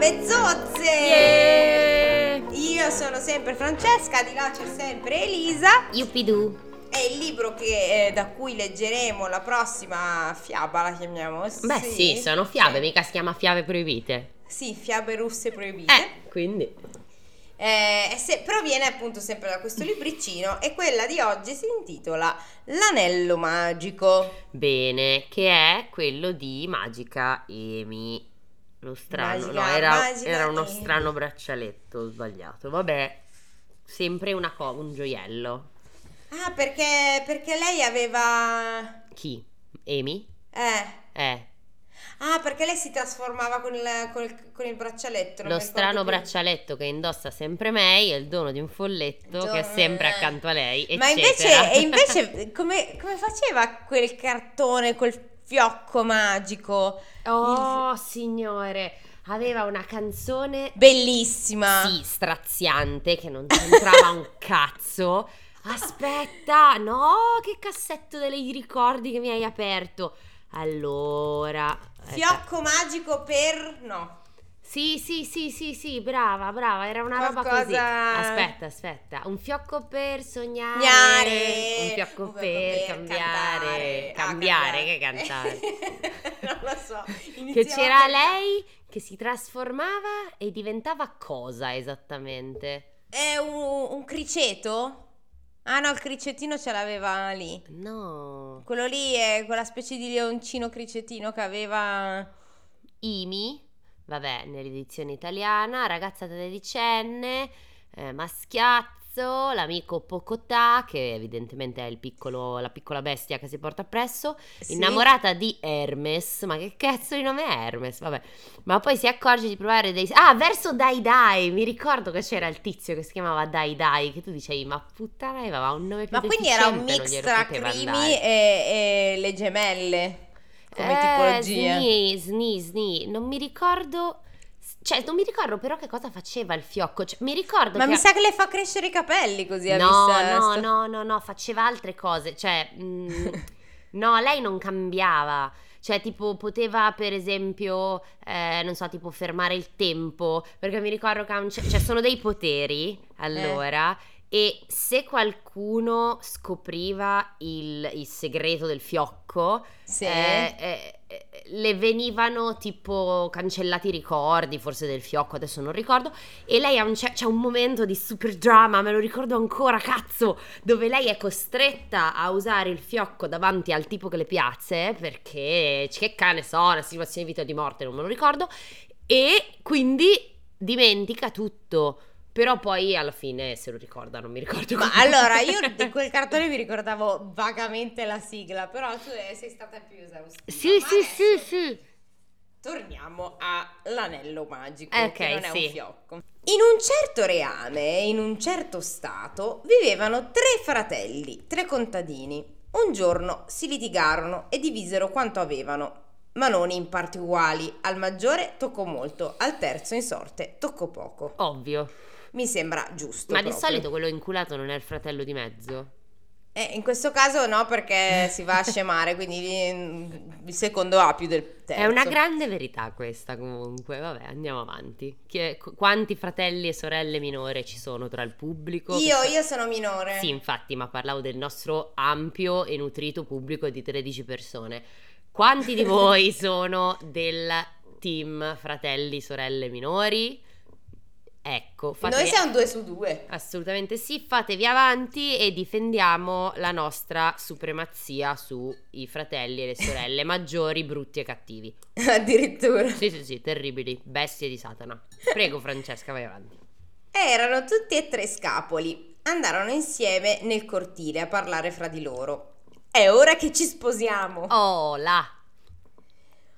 Babe zozze! Yeah! Io sono sempre Francesca, di là c'è sempre Elisa. Yuppidoo. È il libro che, eh, da cui leggeremo la prossima fiaba, la chiamiamo? Beh sì, sono fiabe, mica si chiama fiabe proibite. Sì, fiabe russe proibite. Eh, quindi. Eh, se- proviene appunto sempre da questo libricino e quella di oggi si intitola L'anello magico. Bene, che è quello di Magica Emi. Lo strano, Magica- no, era, Magica era uno strano braccialetto ho sbagliato. Vabbè, sempre una co- un gioiello. Ah, perché, perché lei aveva... Chi? Emi? Eh... Eh, Ah, perché lei si trasformava con il, col- con il braccialetto. lo strano più. braccialetto che indossa sempre May è il dono di un folletto che è sempre accanto a lei. Ma eccetera. invece, e invece come, come faceva quel cartone col fiocco magico? Oh, signore, aveva una canzone Bellissima. sì, straziante che non c'entrava un cazzo. Aspetta, no, che cassetto dei ricordi che mi hai aperto. Allora. Fiocco magico per... no. Sì, sì, sì, sì, sì, brava, brava, era una roba Qualcosa- così. Aspetta, aspetta, un fiocco per sognare, Sognare. un fiocco Un per, cambiare, cantare. cambiare, Ah, che cantare. non lo so. che Iniziamo c'era a cantare. lei che si trasformava e diventava cosa esattamente? È un, un criceto? Ah no, il cricetino ce l'aveva lì. No, Quello lì è quella specie di leoncino cricetino che aveva... Imi, vabbè, nell'edizione italiana, ragazza tredicenne, eh, maschiazzo, l'amico Pocotà, che evidentemente è il piccolo, la piccola bestia che si porta appresso, Sì. innamorata di Hermes, ma che cazzo di nome è Hermes? Vabbè, ma poi si accorge di provare dei... Ah, verso Dai Dai, mi ricordo che c'era il tizio che si chiamava Dai Dai, che tu dicevi, ma puttana aveva un nome più Ma quindi era un mix tra Crimi e, e le gemelle come Eh, tipologia. Sni, sni, sni. Non mi ricordo. Cioè, non mi ricordo però che cosa faceva il fiocco. Cioè, mi ricordo Ma mi sa che le fa crescere i capelli così a no, vista- no, sto- no, no, no, faceva altre cose. Cioè, mm, no, lei non cambiava. Cioè, tipo, poteva, per esempio, eh, non so, tipo, fermare il tempo. Perché mi ricordo che un cioè, sono dei poteri, allora. E se qualcuno scopriva il, il segreto del fiocco, Sì. eh, eh, eh, le venivano tipo cancellati i ricordi, forse del fiocco, adesso non ricordo. E lei ha un, c'è, c'è un momento di super drama, me lo ricordo ancora, cazzo, dove lei è costretta a usare il fiocco davanti al tipo che le piace, perché che cane so, una situazione di vita o di morte, non me lo ricordo. E quindi dimentica tutto. Però poi alla fine se lo ricorda, non mi ricordo Ma come. allora io di quel cartone mi ricordavo vagamente la sigla, però tu eh, sei stata più esaustiva. Sì, Ma sì, sì, sì. Torniamo all'anello magico, Ok, che non è sì. un fiocco. In un certo reame, in un certo stato, vivevano tre fratelli, tre contadini. Un giorno si litigarono e divisero quanto avevano, ma non in parti uguali. Al maggiore toccò molto, al terzo in sorte toccò poco. Ovvio. Mi sembra giusto. Ma di proprio. solito quello inculato non è il fratello di mezzo? Eh, in questo caso no, perché si va a scemare, quindi mm, il secondo ha più del terzo. È una grande verità questa comunque. Vabbè, andiamo avanti. È- qu- quanti fratelli e sorelle minore ci sono tra il pubblico? Io, io sono minore. Sì, infatti, ma parlavo del nostro ampio e nutrito pubblico di 13 persone. Quanti di voi sono del team fratelli sorelle minori? Ecco, fate Noi siamo due su due. Assolutamente sì, fatevi avanti e difendiamo la nostra supremazia sui fratelli e le sorelle maggiori, brutti e cattivi. Addirittura. Sì, sì, sì, terribili, bestie di Satana. Prego Francesca, vai avanti. Erano tutti e tre scapoli. Andarono insieme nel cortile a parlare fra di loro. È ora che ci sposiamo. Oh, là.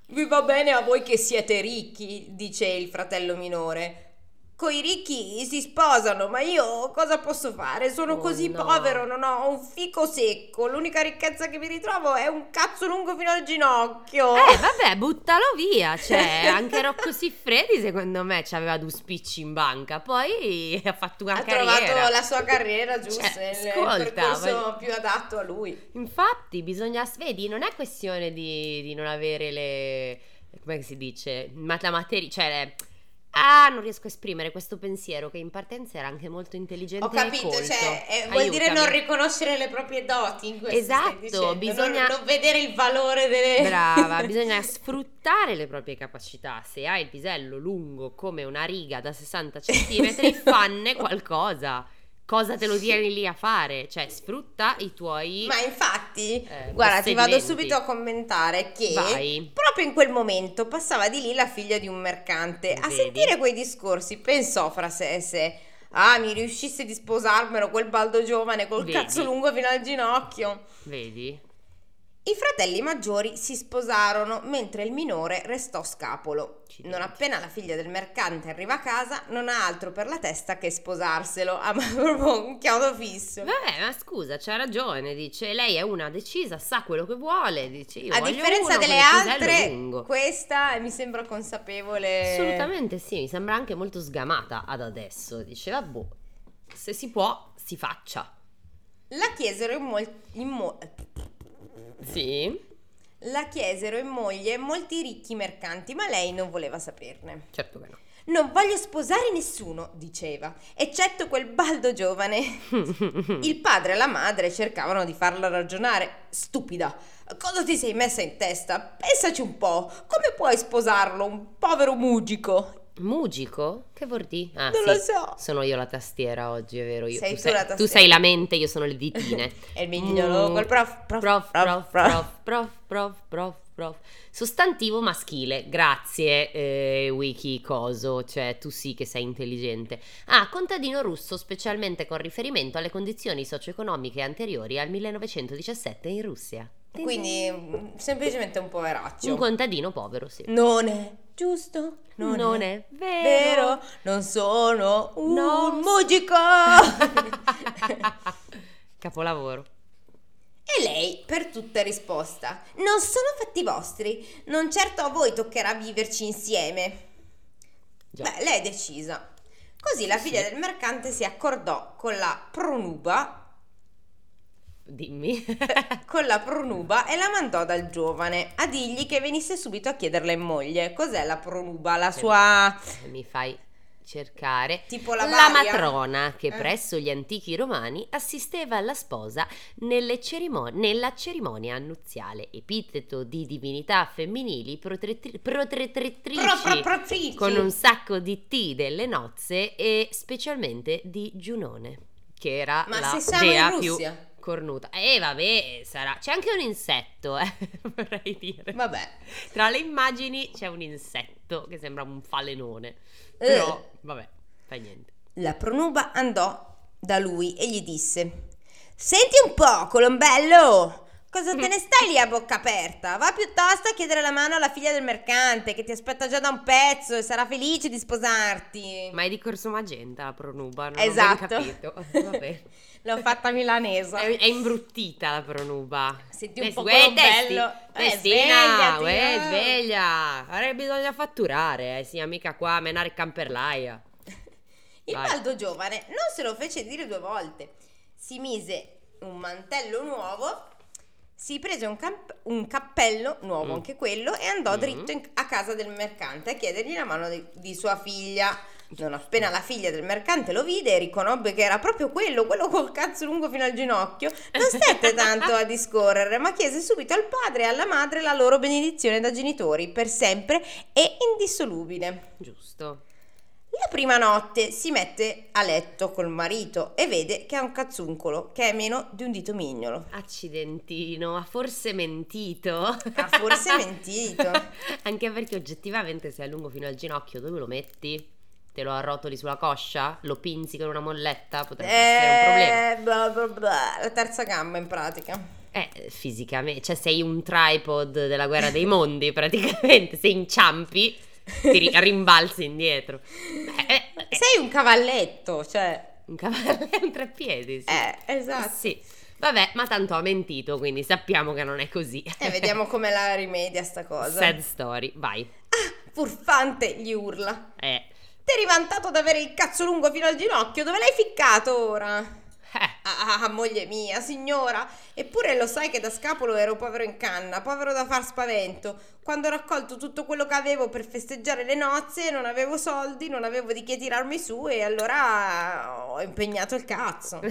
Vi va bene a voi che siete ricchi, dice il fratello minore. Coi ricchi si sposano, ma io cosa posso fare? Sono Oh, così no. povero, non ho un fico secco. L'unica ricchezza che mi ritrovo è un cazzo lungo fino al ginocchio. Eh, vabbè, buttalo via. Cioè, anche Rocco Siffredi, secondo me, aveva due spicci in banca. Poi ha fatto una ha carriera. trovato la sua carriera giusta, Cioè, il- il ascolta, percorso voglio- più adatto a lui. Infatti, bisogna. Vedi, non è questione di, di non avere le. come si dice? Ma la materia. Cioè, le- Ah, non riesco a esprimere questo pensiero che in partenza era anche molto intelligente Ho capito, cioè, eh, vuol dire non riconoscere le proprie doti in questo Esatto, bisogna- non, non vedere il valore delle Brava, bisogna sfruttare le proprie capacità. Se hai il pisello lungo come una riga da 60 cm, fanne qualcosa. Cosa te lo tieni lì a fare? Cioè, sfrutta i tuoi. Ma infatti, Eh, guarda, ti vado subito a commentare che Vai. proprio in quel momento passava di lì la figlia di un mercante. A Vedi? sentire quei discorsi pensò fra sé e sé. Ah, mi riuscisse di sposarmelo quel baldo giovane col Vedi? cazzo lungo fino al ginocchio. Vedi? I fratelli maggiori si sposarono mentre il minore restò scapolo. Non appena la figlia del mercante arriva a casa, non ha altro per la testa che sposarselo. Ha proprio un chiodo fisso. Vabbè, ma scusa, c'ha ragione. Dice, lei è una decisa, sa quello che vuole. Dice, io A differenza uno delle altre, questa mi sembra consapevole. Assolutamente sì, mi sembra anche molto sgamata ad adesso. Diceva, boh, se si può, si faccia. La chiesero in, mol- in mo- Sì, la chiesero in moglie molti ricchi mercanti, ma lei non voleva saperne. certo che no. Non voglio sposare nessuno, diceva, eccetto quel baldo giovane. Il padre e la madre cercavano di farla ragionare. Stupida, cosa ti sei messa in testa? Pensaci un po', come puoi sposarlo, un povero mugico? Mugico? Che vuol dire? Ah, Non sì, lo so. Sono io la tastiera oggi, è vero? Io, Sei tu, sei, la tu sei la mente, io sono le ditine. È il mignolo Mm. col prof, prof, prof, prof, prof, prof, prof, prof, prof, prof. Sostantivo maschile, grazie eh, Wiki Coso, cioè tu sì che sei intelligente. Ah, contadino russo, specialmente con riferimento alle condizioni socio-economiche anteriori al 1917 in Russia. Quindi mm, semplicemente un poveraccio. Un contadino povero, sì. Non è giusto, non, Non è, è vero. vero, non sono un No. mugico. Capolavoro. e lei per tutta risposta, non sono fatti vostri, non certo a voi toccherà viverci insieme. Già. Beh, lei è decisa. Così la figlia Sì. del mercante si accordò con la pronuba Dimmi. con la pronuba e la mandò dal giovane a dirgli che venisse subito a chiederla in moglie. Cos'è la pronuba? La sua Mi fai cercare. tipo la, La matrona che Eh. presso gli antichi romani assisteva alla sposa nelle cerimo- nella cerimonia annuziale, epiteto di divinità femminili protettrici Pro- pro- protrici. con un sacco di T delle nozze e specialmente di Giunone, che era Ma la se siamo in dea Russia? Cornuta. E vabbè, sarà. C'è anche un insetto, eh, vorrei dire. Vabbè. Tra le immagini c'è un insetto che sembra un falenone. Eh. Però, vabbè, fai niente. La pronuba andò da lui e gli disse: Senti un po', Colombello! Cosa te ne stai lì a bocca aperta? Va piuttosto a chiedere la mano alla figlia del mercante che ti aspetta già da un pezzo e sarà felice di sposarti. Ma è di Corso Magenta la pronuba, non Esatto. ho capito. Vabbè. L'ho fatta milanese. È, è imbruttita la pronuba. Senti un Eh, po' testi, Eh, testina, uè, eh. sveglia. Ora bisogna fatturare, eh, sia mica qua a menare il camperlaia. Il Vai. baldo giovane non se lo fece dire due volte. Si mise un mantello nuovo, si prese un, camp- un cappello nuovo Mm. anche quello e andò Mm. dritto in- a casa del mercante a chiedergli la mano di, di sua figlia. Non appena la figlia del mercante lo vide e riconobbe che era proprio quello, quello col cazzo lungo fino al ginocchio, non stette tanto a discorrere, ma chiese subito al padre e alla madre la loro benedizione da genitori per sempre e indissolubile. Giusto. La prima notte si mette a letto col marito e vede che ha un cazzuncolo che è meno di un dito mignolo. Accidentino, ha forse mentito. Ha forse mentito. Anche perché oggettivamente se è lungo fino al ginocchio, dove lo metti? Te lo arrotoli sulla coscia? Lo pinzi con una molletta? Potrebbe essere un problema. Eh, bla bla bla, la terza gamba in pratica. Eh, fisicamente, cioè sei un tripod della guerra dei mondi praticamente, se inciampi ti ri- rimbalzi indietro. Eh, eh, eh, Sei un cavalletto, cioè... un cavallo è un treppiedi, sì. Eh, esatto. Sì. Vabbè, ma tanto ha mentito, quindi sappiamo che non è così. E vediamo come la rimedia sta cosa. Sad story, vai. Ah, furfante, gli urla. Eh, Ti eri vantato d'avere il cazzo lungo fino al ginocchio, dove l'hai ficcato ora? eh, Ah, moglie mia, signora, eppure lo sai che da scapolo ero povero in canna, povero da far spavento. Quando ho raccolto tutto quello che avevo per festeggiare le nozze, non avevo soldi, non avevo di che tirarmi su e allora ho impegnato il cazzo.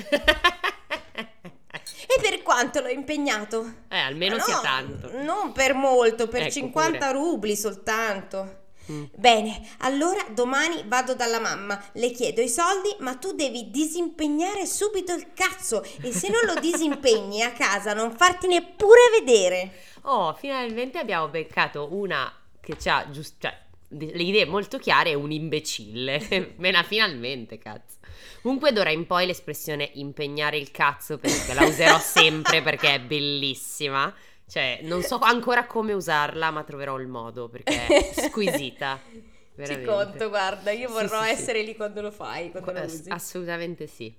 E per quanto l'ho impegnato? Eh, almeno sia no, tanto. Non per molto, per Ecco 50 pure. rubli soltanto. Mm. Bene, allora domani vado dalla mamma, le chiedo i soldi, ma tu devi disimpegnare subito il cazzo e se non lo disimpegni a casa non farti neppure vedere. Oh, finalmente abbiamo beccato una che ha giusto, cioè, le idee molto chiare e un imbecille. Mena finalmente, cazzo. Comunque d'ora in poi l'espressione impegnare il cazzo perché la userò sempre perché è bellissima. Cioè, non so ancora come usarla, ma troverò il modo perché è squisita. Ci veramente. conto, guarda, io Sì, vorrò sì, sì. essere lì quando lo fai, quando lo usi. assolutamente sì.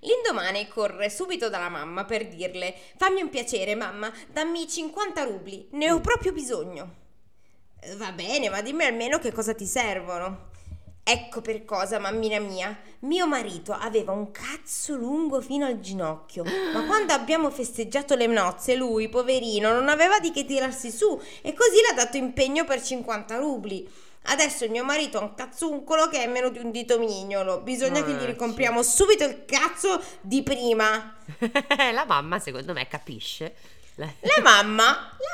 L'indomani corre subito dalla mamma per dirle: Fammi un piacere, mamma, dammi 50 rubli, ne ho proprio bisogno. "Eh, Va bene, ma dimmi almeno che cosa ti servono. Ecco per cosa, mammina mia, mio marito aveva un cazzo lungo fino al ginocchio, ma quando abbiamo festeggiato le nozze, lui, poverino, non aveva di che tirarsi su e così l'ha dato impegno per 50 rubli. Adesso il mio marito ha un cazzuncolo che è meno di un dito mignolo. Bisogna che gli Ah, ricompriamo subito il cazzo di prima. la mamma, secondo me, capisce. La- La mamma,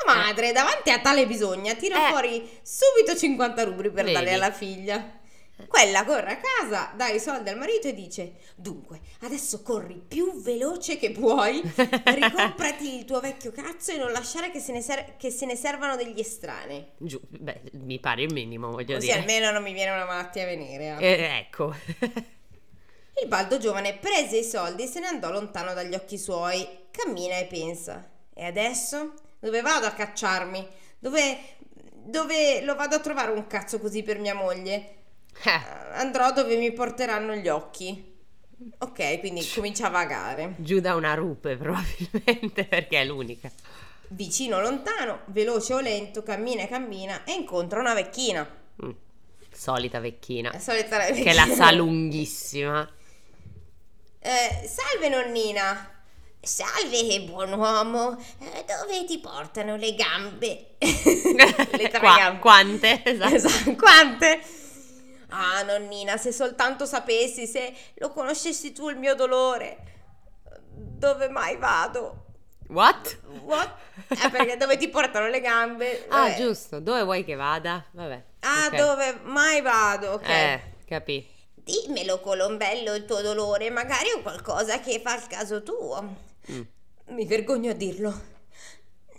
la madre, davanti a tale bisogna, tira Eh. fuori subito 50 rubli per Vedi? darli alla figlia. Quella corre a casa, dà i soldi al marito e dice: Dunque, adesso corri più veloce che puoi, ricomprati il tuo vecchio cazzo e non lasciare che se ne, ser- che se ne servano degli estranei. Giù, beh, mi pare il minimo, voglio Così dire. almeno non mi viene una malattia venerea. Eh, ecco. Il baldo giovane prese i soldi e se ne andò lontano dagli occhi suoi. Cammina e pensa. E adesso? Dove vado a cacciarmi? Dove, dove lo vado a trovare un cazzo così per mia moglie? Eh, Andrò dove mi porteranno gli occhi. Ok, quindi comincia a vagare. giù da una rupe probabilmente perché è l'unica. Vicino lontano, veloce o lento, cammina e cammina e incontra una vecchina. Mm, Solita vecchina. La solita vecchina. Che la sa lunghissima. Eh, salve nonnina. Salve buon uomo. Eh, dove ti portano le gambe? le tre Qua- gambe. Quante? Esatto. Esatto, Quante? Ah, nonnina, se soltanto sapessi, se lo conoscessi tu il mio dolore. Dove mai vado? What? What? Eh, perché dove ti portano le gambe? Ah, Vabbè. giusto. Dove vuoi che vada? Vabbè. Ah, ok. dove mai vado? Ok. Eh, capì. Dimmelo, Colombello, il tuo dolore, magari ho qualcosa che fa il caso tuo. Mm. Mi vergogno a dirlo.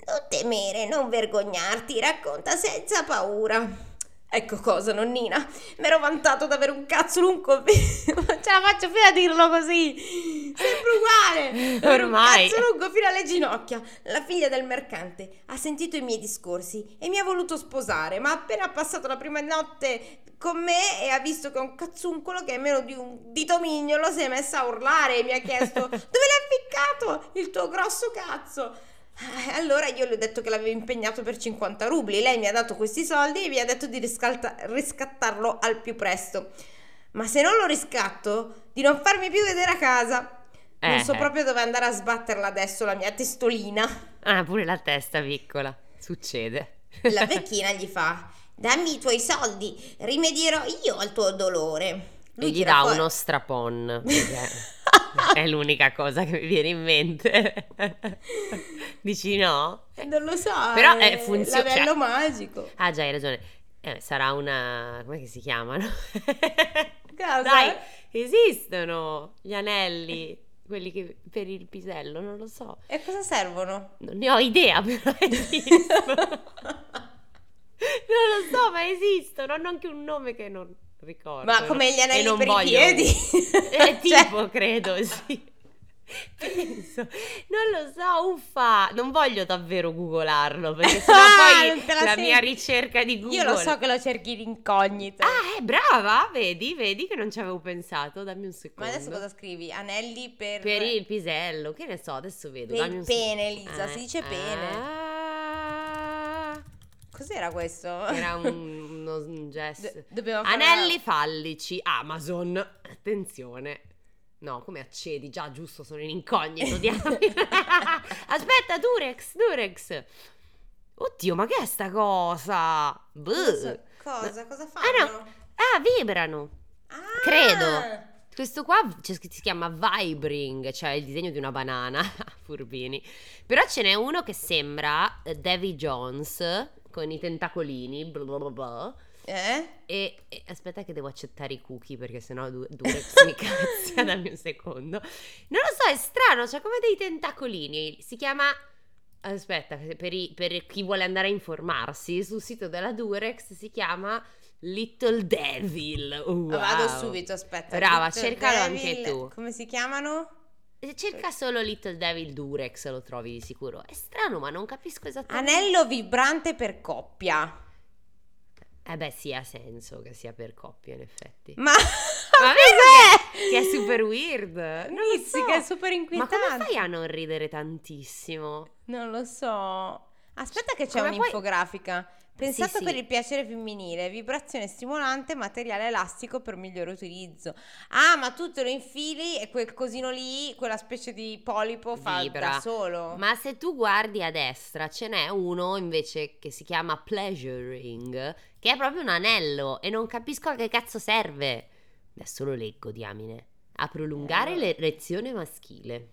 Non temere, non vergognarti, racconta senza paura. Ecco cosa, nonnina. Mi ero vantato di avere un cazzo lungo. Ce la faccio fino a dirlo così. Sempre uguale. Ormai. Un cazzo lungo fino alle ginocchia. La figlia del mercante ha sentito i miei discorsi e mi ha voluto sposare, ma appena ha passato la prima notte con me e ha visto che ho un cazzuncolo che è meno di un dito mignolo si è messa a urlare e mi ha chiesto dove l'hai ficcato il tuo grosso cazzo allora io le ho detto che l'avevo impegnato per 50 rubli lei mi ha dato questi soldi e mi ha detto di riscalta- riscattarlo al più presto ma se non lo riscatto di non farmi più vedere a casa non Eh, so eh. proprio dove andare a sbatterla adesso la mia testolina Ah, pure la testa piccola. Succede. La vecchina gli fa: Dammi i tuoi soldi, rimedierò io al tuo dolore. E gli dà fuori- uno strapon. perché è l'unica cosa che mi viene in mente. Dici no? Non lo so. Però, è eh, funziona- L'avello cioè- magico. Ah, già, hai ragione. Eh, sarà una... come si chiamano? Cosa? Dai, esistono gli anelli, quelli che per il pisello, non lo so. E cosa servono? Non ne ho idea, però esistono. non lo so, ma esistono. Hanno anche un nome che non ricordo. Ma come gli anelli non per voglio- i piedi? Eh, Cioè, tipo, credo, sì. Penso, non lo so, uffa, non voglio davvero googolarlo perché sennò Ah, poi la la, mia ricerca di Google Io lo so che lo cerchi in incognito. Ah, è brava, vedi, vedi che non ci avevo pensato, dammi un Ma secondo. adesso cosa scrivi? Anelli per. Per il pisello, che ne so, adesso vedo. per dammi il pene, secondo. Lisa, si dice pene. Ah, Cos'era questo? era un, uno un gesto. Do- dobbiamo fare- Anelli fallici, Amazon. Attenzione. No, come accedi? Già, giusto, sono in incognito. diamine. Aspetta, Durex, Durex. Oddio, ma che è sta cosa? Cosa? Cosa, cosa fanno? Ah, no. Ah, vibrano. Ah! Credo. Questo qua si chiama Vibring, cioè il disegno di una banana, furbini. Però ce n'è uno che sembra eh, Davy Jones con i tentacolini, bla bla bla. Eh? E, e aspetta che devo accettare i cookie perché sennò du- Durex mi cazzia dammi un secondo. Non lo so, è strano, c'è come dei tentacolini. Si chiama... Aspetta, per, i- per chi vuole andare a informarsi, sul sito della Durex si chiama Little Devil. Wow. Vado subito, aspetta. Brava, Little cercalo anche Devil, tu. Come si chiamano? Cerca solo Little Devil Durex, lo trovi di sicuro. È strano, ma non capisco esattamente. Anello vibrante per coppia. Eh beh, sì, ha senso che sia per coppia, in effetti. Ma, Ma cos'è? Che è super weird. Non lo Inizi, so. che è super Ma inquietante. come fai a non ridere tantissimo? Non lo so. Aspetta che c'è Come un'infografica. Pensato sì. per il piacere femminile, vibrazione stimolante, materiale elastico per migliore utilizzo. Ah, ma tu te lo infili e quel cosino lì, quella specie di polipo fa Vibra. da solo. Ma se tu guardi a destra, ce n'è uno invece che si chiama Pleasure Ring, che è proprio un anello e non capisco a che cazzo serve. Adesso lo leggo, diamine. A prolungare Eh. l'erezione maschile.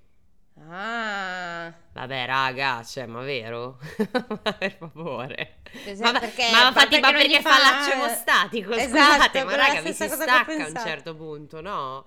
Ah, Vabbè, raga, cioè, ma vero? Ma per favore. Esatto, Ma, perché- ma, ma infatti, ma perché fa fa- laccio emostatico? Esatto, Scusate, ma raga, vi si stacca a un certo punto, no?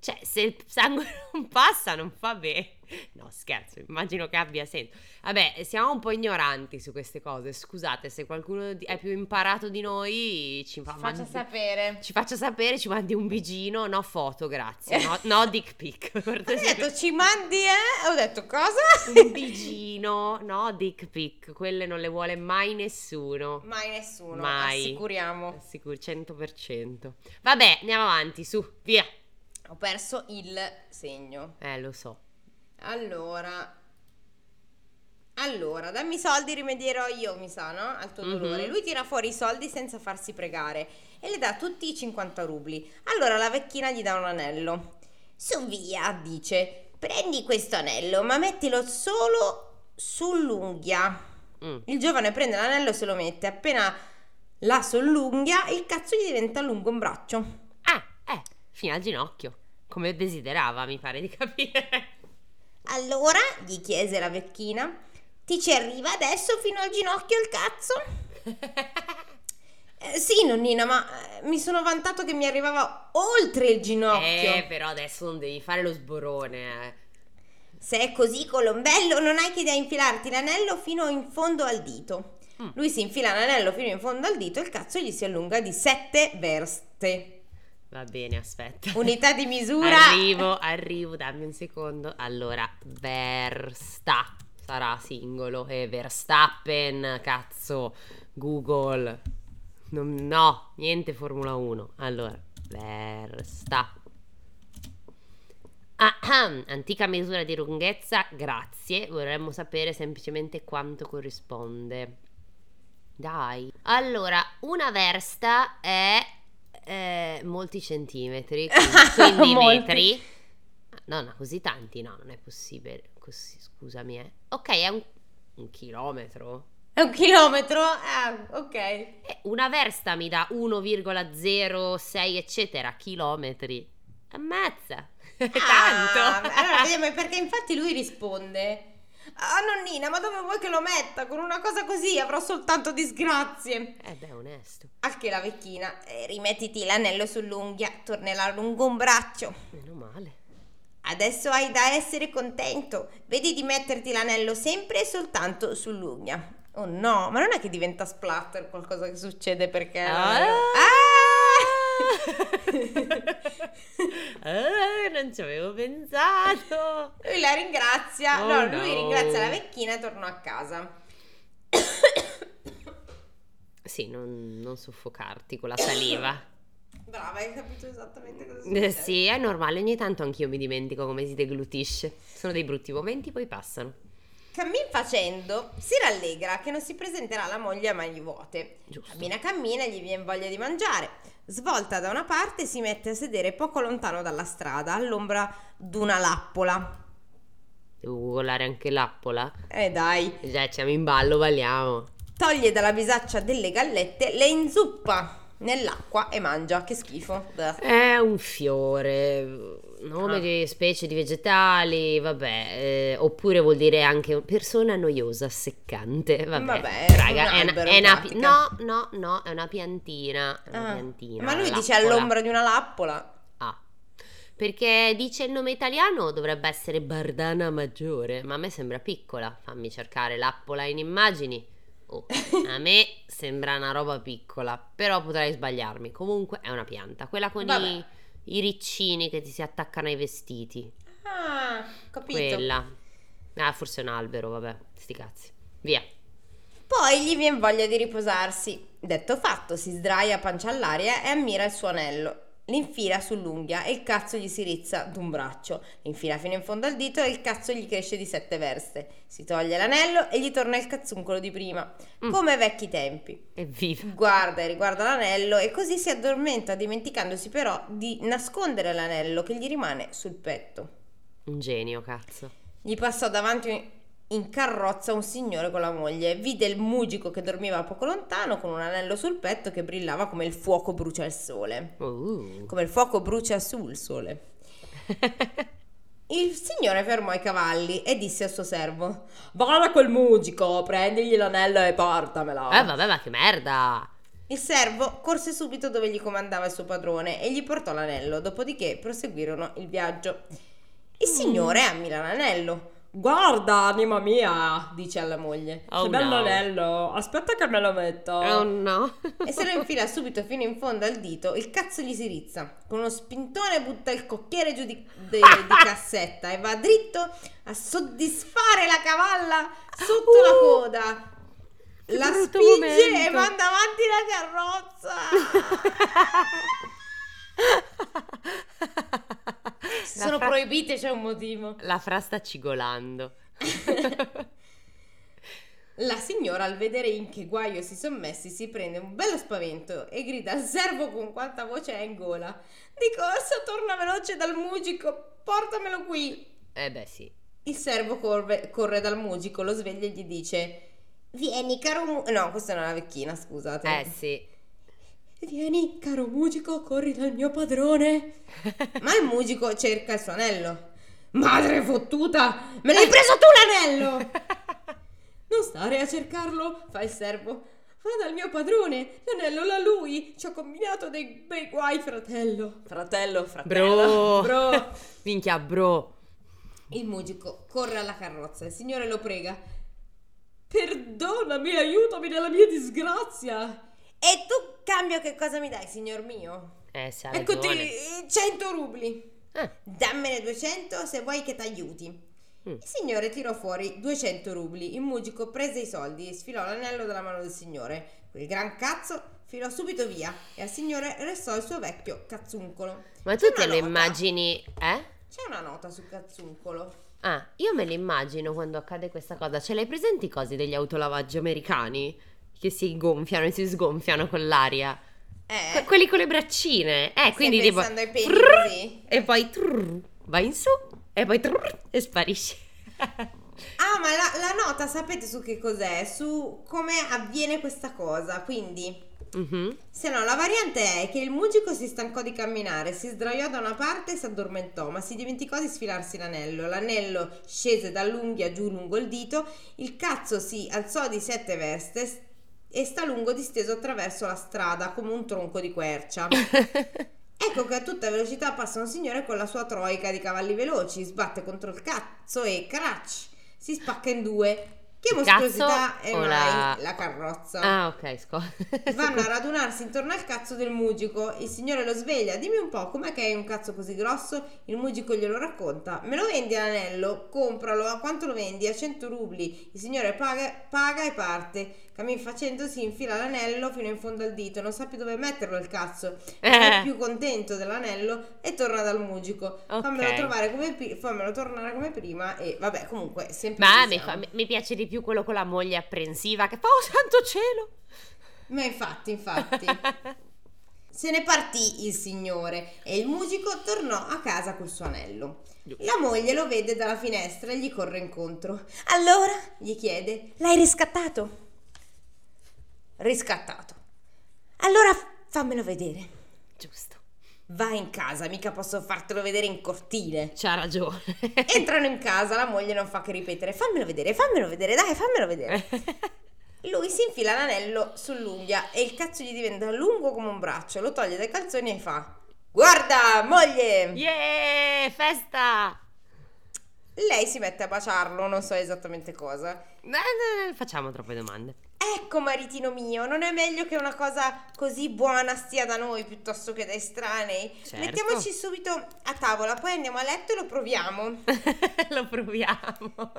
Cioè, se il sangue non passa, non fa bene. No, scherzo, immagino che abbia senso. Vabbè, siamo un po' ignoranti su queste cose. Scusate, se qualcuno è più imparato di noi, ci, fa- ci faccia mandi- sapere. ci faccia sapere, ci mandi un bigino, no foto, grazie. No, no dick pic. Ho detto ci mandi, eh? Ho detto cosa? un bigino, no dick pic. Quelle non le vuole mai nessuno. Mai nessuno, Mai. assicuriamo. Sicuro, 100%. Vabbè, andiamo avanti, su, via. Ho perso il segno. Eh, lo so. Allora, allora, dammi i soldi, rimedierò io, mi sa, no? Al tuo Mhm. dolore. Lui tira fuori i soldi senza farsi pregare e le dà tutti i 50 rubli. Allora la vecchina gli dà un anello. Su via, dice, prendi questo anello, ma mettilo solo sull'unghia. Mm. Il giovane prende l'anello e se lo mette. Appena la sull'unghia, il cazzo gli diventa lungo un braccio. Ah, eh, fino al ginocchio. Come desiderava, mi pare di capire. Allora, gli chiese la vecchina, ti ci arriva adesso fino al ginocchio il cazzo? Eh, sì, nonnina, ma eh, mi sono vantato che mi arrivava oltre il ginocchio. eh, però adesso non devi fare lo sborone, eh. Se è così, colombello, non hai che da infilarti l'anello fino in fondo al dito. Mm. Lui si infila l'anello fino in fondo al dito e il cazzo gli si allunga di sette verste. Va bene, aspetta. Unità di misura. Arrivo, arrivo, dammi un secondo. Allora, Versta sarà singolo e Verstappen, cazzo, Google. Non- no, niente Formula 1. Allora, Versta. Ah, ah, antica misura di lunghezza, grazie. Vorremmo sapere semplicemente quanto corrisponde. Dai. Allora, una versta è eh, molti centimetri, quindi, metri. No, no, così tanti, no, non è possibile. Così, scusami, eh. Ok, è un, un chilometro. È un chilometro? Ah, ok. Eh, una versta mi dà 1,06 eccetera chilometri. Ammazza. È Ah, tanto. allora perché infatti lui risponde. Ah nonnina, ma dove vuoi che lo metta? Con una cosa così avrò soltanto disgrazie. Eh beh, onesto. Al che la vecchina, eh, rimettiti l'anello sull'unghia, tornerà lungo un braccio. Meno male. Adesso hai da essere contento. Vedi di metterti l'anello sempre e soltanto sull'unghia. Oh no, ma non è che diventa splatter qualcosa che succede perché... Ah! Ah! Ah, non ci avevo pensato. Lui la ringrazia, Oh, no, lui no. ringrazia la vecchina e tornò a casa. Sì, non, non soffocarti con la saliva. Brava, hai capito esattamente cosa Eh, succede. sì, è normale, ogni tanto anch'io mi dimentico come si deglutisce. Sono dei brutti momenti, poi passano. Cammin facendo, si rallegra che non si presenterà la moglie a mani vuote. Giusto. Cammina, cammina, gli viene voglia di mangiare. Svolta da una parte si mette a sedere poco lontano dalla strada, all'ombra d'una lappola. Devo googolare anche l'appola? Eh dai. Già, siamo in ballo, balliamo. Toglie dalla bisaccia delle gallette, le inzuppa nell'acqua e mangia. Che schifo. È un fiore, nome Ah. di specie di vegetali, vabbè, eh, oppure vuol dire anche persona noiosa, seccante, vabbè. Vabbè, raga, un è albero è in una no, no, no, è una piantina, è una Ah, piantina. Ma lui la dice lappola. all'ombra di una lappola. Ah, perché dice il nome italiano dovrebbe essere Bardana Maggiore, ma a me sembra piccola. Fammi cercare l'appola in immagini. Oh, a me sembra una roba piccola, però potrei sbagliarmi. Comunque è una pianta, quella con Vabbè. i, i riccini che ti si attaccano ai vestiti. Ah, capito. Quella. Ah, forse è un albero, vabbè, sti cazzi. Via. Poi gli viene voglia di riposarsi. Detto fatto, si sdraia a pancia all'aria e ammira il suo anello. L'infila sull'unghia e il cazzo gli si rizza d'un braccio. L'infila fino in fondo al dito e il cazzo gli cresce di sette verste. Si toglie l'anello e gli torna il cazzuncolo di prima, Mm. come ai vecchi tempi. Evviva. Guarda e riguarda l'anello e così si addormenta, dimenticandosi però di nascondere l'anello che gli rimane sul petto. Un genio, cazzo. Gli passò davanti in carrozza un signore con la moglie. Vide il mugico che dormiva poco lontano con un anello sul petto che brillava come il fuoco brucia il sole. Uh. Come il fuoco brucia sul sole. Il signore fermò i cavalli e disse al suo servo: Vada a quel mugico, prendigli l'anello e portamelo. Eh, vabbè, ma che merda. Il servo corse subito dove gli comandava il suo padrone e gli portò l'anello, dopodiché proseguirono il viaggio. Il Mm. signore ammira l'anello. Guarda, anima mia, dice alla moglie. Oh, che bello no. anello, aspetta che me lo metto. Oh no. E se lo infila subito fino in fondo al dito, il cazzo gli si rizza. Con uno spintone butta il cocchiere giù di, de- di cassetta e va dritto a soddisfare la cavalla sotto Uh, la coda. La spinge e momento. manda avanti la carrozza. Se sono fra- proibite c'è un motivo. La fra sta cigolando. La signora al vedere in che guaio si sono messi si prende un bello spavento e grida al servo con quanta voce ha in gola. Di corsa torna veloce dal mugico, portamelo qui. Eh beh sì. Il servo corre, corre dal mugico, lo sveglia e gli dice Vieni caro mu... No, questa è una vecchina, scusate. Eh sì. Vieni caro mugico, corri dal mio padrone. Ma il mugico cerca il suo anello. Madre fottuta, me l'hai preso tu l'anello! Non stare a cercarlo, fa il servo. Va dal mio padrone, l'anello l'ha lui. Ci ho combinato dei bei guai, fratello. Fratello, fratello. Bro. Bro. Minchia, bro. Il mugico corre alla carrozza, il signore lo prega. Perdonami, aiutami nella mia disgrazia. E tu, cambio, che cosa mi dai, signor mio? Eh, Eccoti ragione. 100 rubli. Eh. Dammene 200 se vuoi che t'aiuti. Mm. Il signore tirò fuori 200 rubli. Il mugico prese i soldi e sfilò l'anello dalla mano del signore. Quel gran cazzo filò subito via e al signore restò il suo vecchio cazzuncolo. Ma tu te lo immagini, eh? C'è una nota sul cazzuncolo. Ah, io me lo immagino quando accade questa cosa. Ce l'hai presenti i cosi degli autolavaggi americani? Che si gonfiano e si sgonfiano con l'aria. Eh? quelli con le braccine. Eh, quindi tipo... così? E poi trrr, vai in su e poi trrr, e sparisce. Ah, ma la, la nota sapete su che cos'è? Su come avviene questa cosa. Quindi, Mhm. se no, la variante è che il mugico si stancò di camminare, si sdraiò da una parte e si addormentò, ma si dimenticò di sfilarsi l'anello. L'anello scese dall'unghia giù lungo il dito, il cazzo si alzò di sette veste e sta lungo disteso attraverso la strada come un tronco di quercia. Ecco che a tutta velocità passa un signore con la sua troica di cavalli veloci, sbatte contro il cazzo e cracci, si spacca in due. Che mostruosità è mai la- la... carrozza. ah, ok, scusa. Vanno a radunarsi intorno al cazzo del mugico. Il signore lo sveglia. Dimmi un po', com'è che hai un cazzo così grosso? Il mugico glielo racconta. Me lo vendi l'anello? Compralo. A quanto lo vendi? A 100 rubli. Il signore paga, paga e parte. Cammin facendo si infila l'anello fino in fondo al dito. Non sa più dove metterlo il cazzo. È Eh. più contento dell'anello e torna dal mugico. Ok. Fammelo, trovare come fammelo tornare come prima. E vabbè, comunque, sempre. Ma mi, fa- mi piace di più quello con la moglie apprensiva che fa, oh santo cielo! Ma infatti, infatti. Se ne partì il signore e il musico tornò a casa col suo anello. La moglie lo vede dalla finestra e gli corre incontro. Allora, gli chiede, l'hai riscattato? Riscattato. Allora fammelo vedere. Giusto. Vai in casa, mica posso fartelo vedere in cortile. C'ha ragione. Entrano in casa, la moglie non fa che ripetere: Fammelo vedere, fammelo vedere, dai, fammelo vedere. Lui si infila l'anello sull'unghia e il cazzo gli diventa lungo come un braccio, lo toglie dai calzoni e fa: Guarda, moglie! yeah, festa! Lei si mette a baciarlo, non so esattamente cosa. Eh, eh, Facciamo troppe domande. Ecco, maritino mio, non è meglio che una cosa così buona stia da noi piuttosto che da estranei? Certo. Mettiamoci subito a tavola, poi andiamo a letto e lo proviamo. Lo proviamo.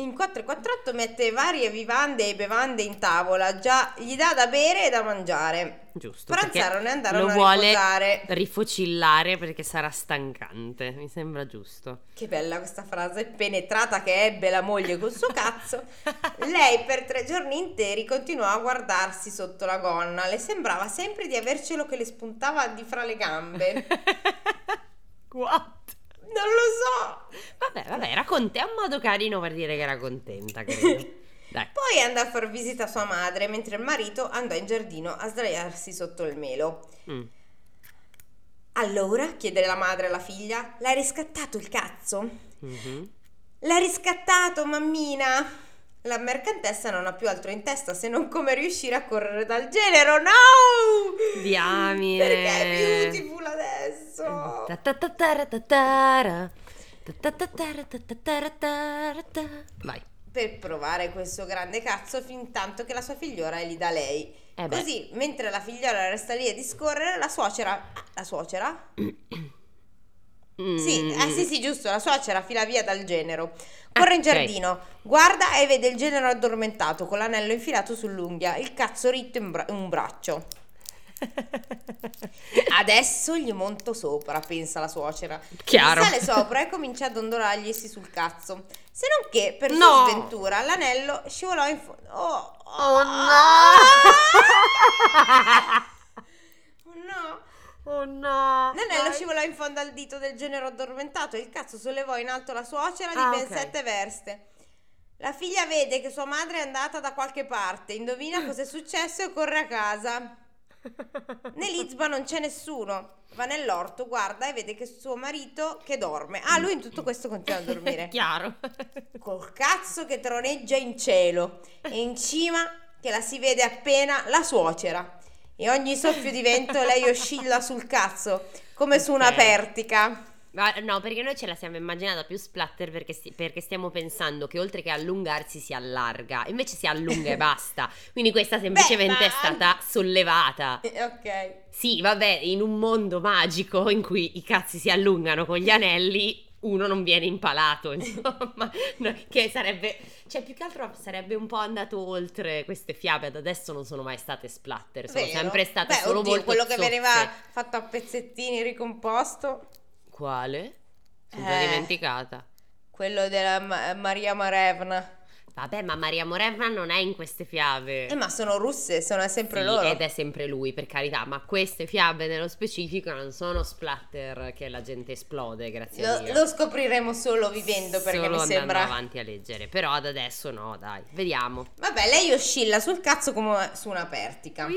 In 448 mette varie vivande e bevande in tavola, già gli dà da bere e da mangiare. Giusto. Pranzarono e andarono lo a vuole riposare. rifocillare perché sarà stancante. Mi sembra giusto. Che bella questa frase, penetrata che ebbe la moglie col suo cazzo. Lei per tre giorni interi continuò a guardarsi sotto la gonna, le sembrava sempre di avercelo che le spuntava di fra le gambe. What? Non lo so. Vabbè, vabbè, era contenta. È un modo carino per dire che era contenta, credo. Dai. Poi andò a far visita a sua madre, mentre il marito andò in giardino a sdraiarsi sotto il melo. Mm. Allora, chiede la madre alla figlia, l'hai riscattato il cazzo? Mhm. L'hai riscattato, mammina! La mercantessa non ha più altro in testa se non come riuscire a correre dal genero. No! Diamine. Perché è beautiful adesso? Vai. Per provare questo grande cazzo fin tanto che la sua figliora è lì da lei. Eh. Così, mentre la figliola resta lì a discorrere, la suocera... La suocera? Sì, Mm. eh, sì, sì, giusto, la suocera fila via dal genero. Corre in ok. giardino, guarda e vede il genero addormentato con l'anello infilato sull'unghia, il cazzo ritto in, bra- in un braccio. Adesso gli monto sopra, pensa la suocera. Chiaro. Sale sopra e comincia a dondolarglisi sul cazzo. Se non che, per No. sua sventura, l'anello scivolò in fondo. Oh, Oh no! Oh no! Oh no! L'anello Dai. scivolò in fondo al dito del genero addormentato e il cazzo sollevò in alto la suocera di Ah, ben ok. sette verste. La figlia vede che sua madre è andata da qualche parte, indovina cosa è successo e corre a casa. Nell'Izba non c'è nessuno. Va nell'orto, guarda e vede che suo marito che dorme. Ah, lui in tutto questo continua a dormire. Chiaro. Col cazzo che troneggia in cielo e in cima che la si vede appena la suocera. E ogni soffio di vento lei oscilla sul cazzo come su una pertica. Ma no, perché noi ce la siamo immaginata più splatter perché, sti- perché stiamo pensando che oltre che allungarsi si allarga, invece si allunga e basta. Quindi questa semplicemente è ma- stata sollevata. Eh, Ok. Sì, vabbè, in un mondo magico in cui i cazzi si allungano con gli anelli, uno non viene impalato, insomma, che sarebbe, cioè più che altro sarebbe un po' andato oltre queste fiabe, ad adesso non sono mai state splatter, sono Vero. sempre state Beh, solo oddio, molto quello che zozze. veniva fatto a pezzettini ricomposto, Quale? Sono già Eh. dimenticata. quello della Ma- Maria Marevna. Vabbè, ma Maria Morevna non è in queste fiabe. Eh, ma sono russe, sono sempre Sì, loro. Ed è sempre lui, per carità, ma queste fiabe nello specifico non sono splatter che la gente esplode, grazie a Lo, Dio. lo scopriremo solo vivendo perché Solo mi andando sembra... avanti a leggere, però ad adesso no, dai, vediamo. Vabbè, lei oscilla sul cazzo come su una pertica.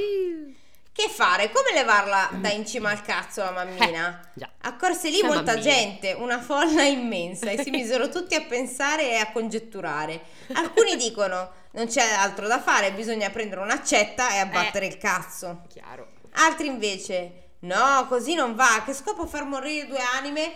Che fare? Come levarla da in cima al cazzo la mammina? Eh, già. Accorse lì La molta mammina. gente, una folla immensa, e si misero tutti a pensare e a congetturare. Alcuni dicono: non c'è altro da fare, bisogna prendere un'accetta e abbattere Eh. il cazzo. Chiaro. Altri invece: no, così non va, che scopo far morire due anime?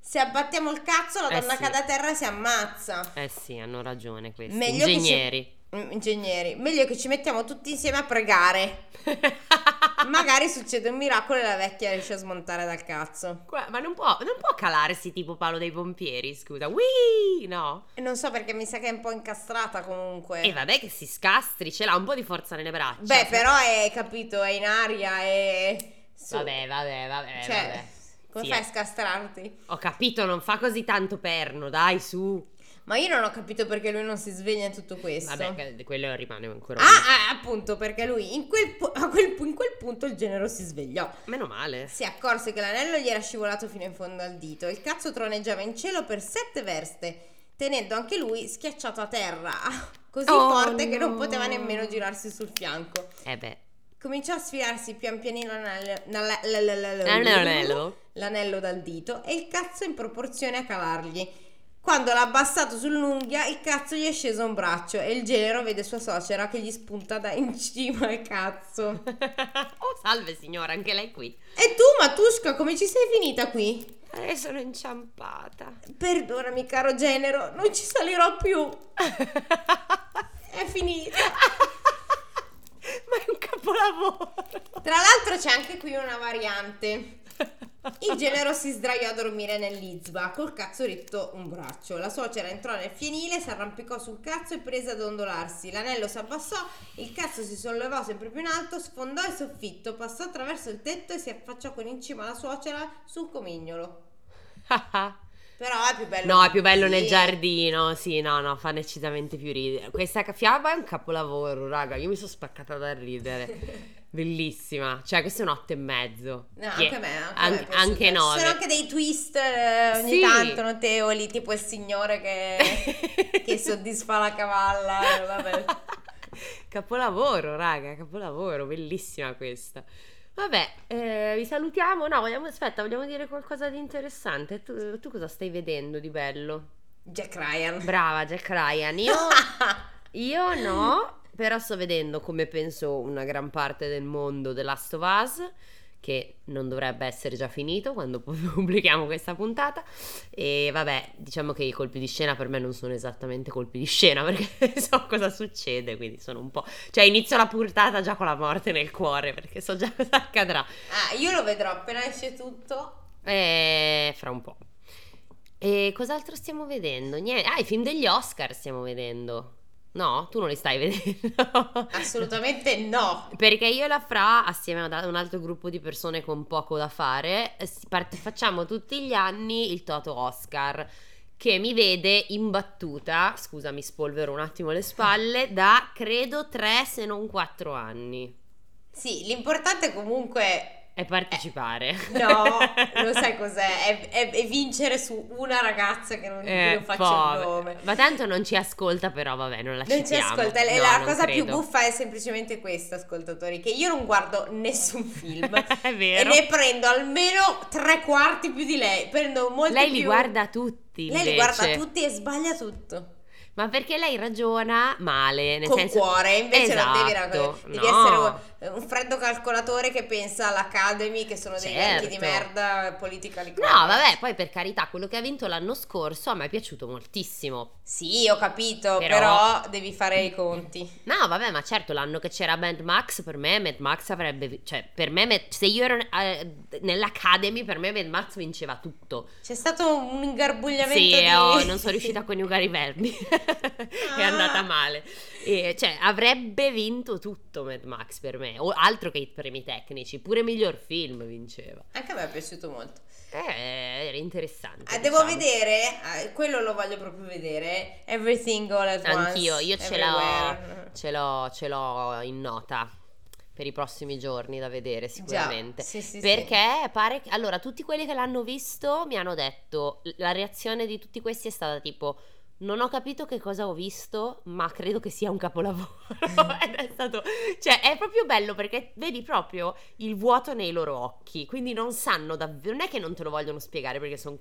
Se abbattiamo il cazzo, la Eh donna sì. cade a terra e si ammazza. Eh sì, hanno ragione questi Meglio che ci- ingegneri. Mm, Ingegneri, meglio che ci mettiamo tutti insieme a pregare. Magari succede un miracolo e la vecchia riesce a smontare dal cazzo. Ma non può, non può calarsi tipo palo dei pompieri, scusa. Whee! No. Non so perché mi sa che è un po' incastrata comunque. E vabbè che si scastri, ce l'ha un po' di forza nelle braccia. Beh, però è capito, è in aria e. su. Vabbè, vabbè, vabbè, Cioè, vabbè. come Sì, fai a eh. scastrarti? Ho capito, non fa così tanto perno, dai, su. Ma io non ho capito perché lui non si sveglia in tutto questo. Vabbè, quello rimane ancora. Ah, ah, appunto, perché lui in quel, pu- a quel in quel punto il genero si svegliò. Meno male. Si accorse che l'anello gli era scivolato fino in fondo al dito. Il cazzo troneggiava in cielo per sette verste, tenendo anche lui schiacciato a terra, così Oh, forte che non no. poteva nemmeno girarsi sul fianco. Eh beh. Cominciò a sfilarsi pian pianino l'anello dal dito e il cazzo in proporzione a calargli. Quando l'ha abbassato sull'unghia, il cazzo gli è sceso un braccio e il genero vede sua suocera che gli spunta da in cima al cazzo. oh, salve signora, anche lei qui. E tu, Matushka, come ci sei finita qui? Eh, sono inciampata. Perdonami, caro genero, non ci salirò più. È finita. Ma è un capolavoro. Tra l'altro c'è anche qui una variante. Il genero si sdraiò a dormire nell'izba, col cazzo ritto un braccio. La suocera entrò nel fienile, si arrampicò sul cazzo e prese ad ondolarsi. L'anello si abbassò, il cazzo si sollevò sempre più in alto, sfondò il soffitto, passò attraverso il tetto e si affacciò con in cima la suocera sul comignolo. Però è più bello. No, è più bello nel Sì. giardino. Sì, no, no, fa decisamente più ridere. Questa fiaba è un capolavoro, raga. Io mi sono spaccata da ridere. Bellissima. Cioè, questo è un otto e mezzo. No, Che- anche a me, anche, me an- piaciuta. anche Ci nove. sono anche dei twist eh, ogni Sì. tanto notevoli, tipo il signore che, che soddisfa la cavalla. eh, Vabbè. Capolavoro, raga, capolavoro, bellissima questa. Vabbè, eh, vi salutiamo. No, vogliamo, aspetta, vogliamo dire qualcosa di interessante. Tu, tu cosa stai vedendo di bello? Jack Ryan. Brava, Jack Ryan. Io, io no, però sto vedendo come penso una gran parte del mondo The Last of Us, che non dovrebbe essere già finito quando pubblichiamo questa puntata. E vabbè, diciamo che i colpi di scena per me non sono esattamente colpi di scena perché so cosa succede, quindi sono un po'... Cioè inizio la puntata già con la morte nel cuore perché so già cosa accadrà. Ah, io lo vedrò appena esce tutto. E fra un po'. E cos'altro stiamo vedendo? Niente. Ah, i film degli Oscar stiamo vedendo. No, tu non li stai vedendo. Assolutamente no. Perché io e la Fra, assieme ad un altro gruppo di persone con poco da fare, part- facciamo tutti gli anni il Toto Oscar. Che mi vede imbattuta, scusa mi spolvero un attimo le spalle, da credo tre se non quattro anni. Sì, l'importante comunque È partecipare. No, lo sai cos'è? È, è- è vincere su una ragazza che non, Eh, non faccio povera. il nome. Ma tanto non ci ascolta, però vabbè, non la Non ci citiamo. ascolta, e No, la cosa più credo. buffa è semplicemente questa, ascoltatori, che io non guardo nessun film È e vero. ne prendo almeno tre quarti più di lei, prendo molti Lei li più- guarda tutti. Lei li invece. guarda tutti e sbaglia tutto. Ma perché lei ragiona male, nel con senso cuore, invece non devi, Esatto, devi no. essere un, freddo calcolatore che pensa all'Academy, che sono dei vecchi di Certo. merda politica No, vabbè, poi per carità, quello che ha vinto l'anno scorso a me è piaciuto moltissimo. Sì, ho capito, Però- però, devi fare i conti. No, vabbè, ma certo, l'anno che c'era Mad Max, per me Mad Max avrebbe... Cioè, per me, Mad- se io ero eh, nell'Academy, per me Mad Max vinceva tutto. C'è stato un ingarbugliamento Sì, di... oh, non sono riuscita a coniugare i verbi. è andata male. E, cioè, avrebbe vinto tutto Mad Max per me. O altro che i premi tecnici. Pure miglior film vinceva. Anche a me è piaciuto molto. Eh, era interessante. Ah, devo diciamo. vedere, eh, quello lo voglio proprio vedere. Everything All at Once. Anch'io, io ce l'ho, ce l'ho, ce l'ho in nota per i prossimi giorni da vedere sicuramente. Già, sì, sì, sì. Perché pare che allora tutti quelli che l'hanno visto mi hanno detto la reazione di tutti questi è stata tipo non ho capito che cosa ho visto, ma credo che sia un capolavoro. Ed è stato cioè è proprio bello perché vedi proprio il vuoto nei loro occhi, quindi non sanno davvero non è che non te lo vogliono spiegare perché sono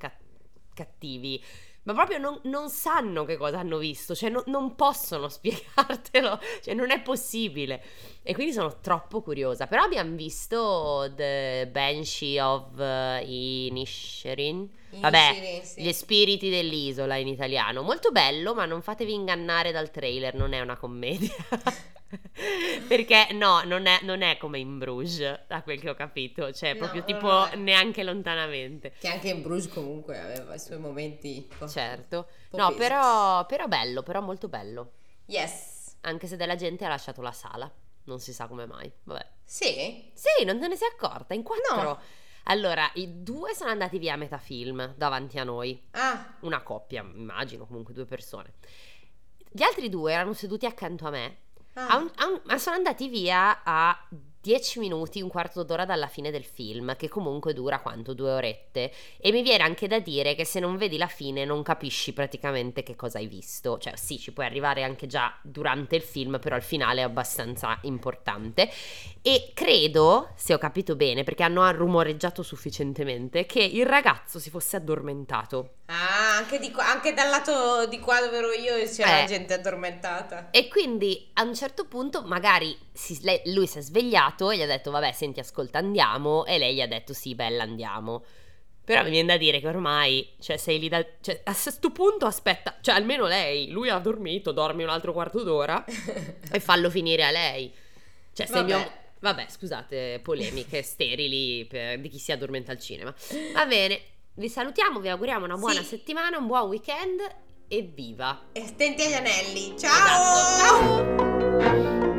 cattivi. Ma proprio non, non sanno che cosa hanno visto, cioè no- non possono spiegartelo, cioè non è possibile. E quindi sono troppo curiosa. Però abbiamo visto The Banshee of uh, Inisherin. Vabbè, Inisherin, sì. gli spiriti dell'isola in italiano. Molto bello, ma non fatevi ingannare dal trailer, non è una commedia. Perché no, non è, non è come in Bruges, da quel che ho capito. Cioè, No, proprio tipo è- neanche lontanamente. Che anche in Bruges comunque aveva i suoi momenti. po'- Certo. po' No, però, però bello, però molto bello. Yes. Anche se della gente ha lasciato la sala. Non si sa come mai. Vabbè. Sì? Sì, non te ne sei accorta. In quattro. No. Allora, i due sono andati via a metà film davanti a noi. Ah, Una coppia, immagino, comunque due persone. Gli altri due erano seduti accanto a me, ah. a un- a un- ma sono andati via a 10 minuti, un quarto d'ora dalla fine del film, che comunque dura quanto? Due orette. E mi viene anche da dire che se non vedi la fine non capisci praticamente che cosa hai visto. Cioè, sì, ci puoi arrivare anche già durante il film, però il finale è abbastanza importante. E credo, se ho capito bene, perché hanno rumoreggiato sufficientemente, che il ragazzo si fosse addormentato. Ah, anche, di anche dal lato di qua dove ero io c'era Eh. gente addormentata. E quindi a un certo punto magari si- lei- lui si è svegliato e gli ha detto vabbè senti ascolta andiamo e lei gli ha detto sì bella andiamo. Però mi viene da dire che ormai, cioè sei lì da... Cioè, a questo punto aspetta, cioè almeno lei, lui ha dormito, dormi un altro quarto d'ora e fallo finire a lei. Cioè se Vabbè. mio... Vabbè, scusate, polemiche sterili per- di chi si addormenta al cinema. Va bene, vi salutiamo, vi auguriamo una buona Sì. settimana, un buon weekend e viva! E stenti agli anelli. Ciao! Esatto. Ciao!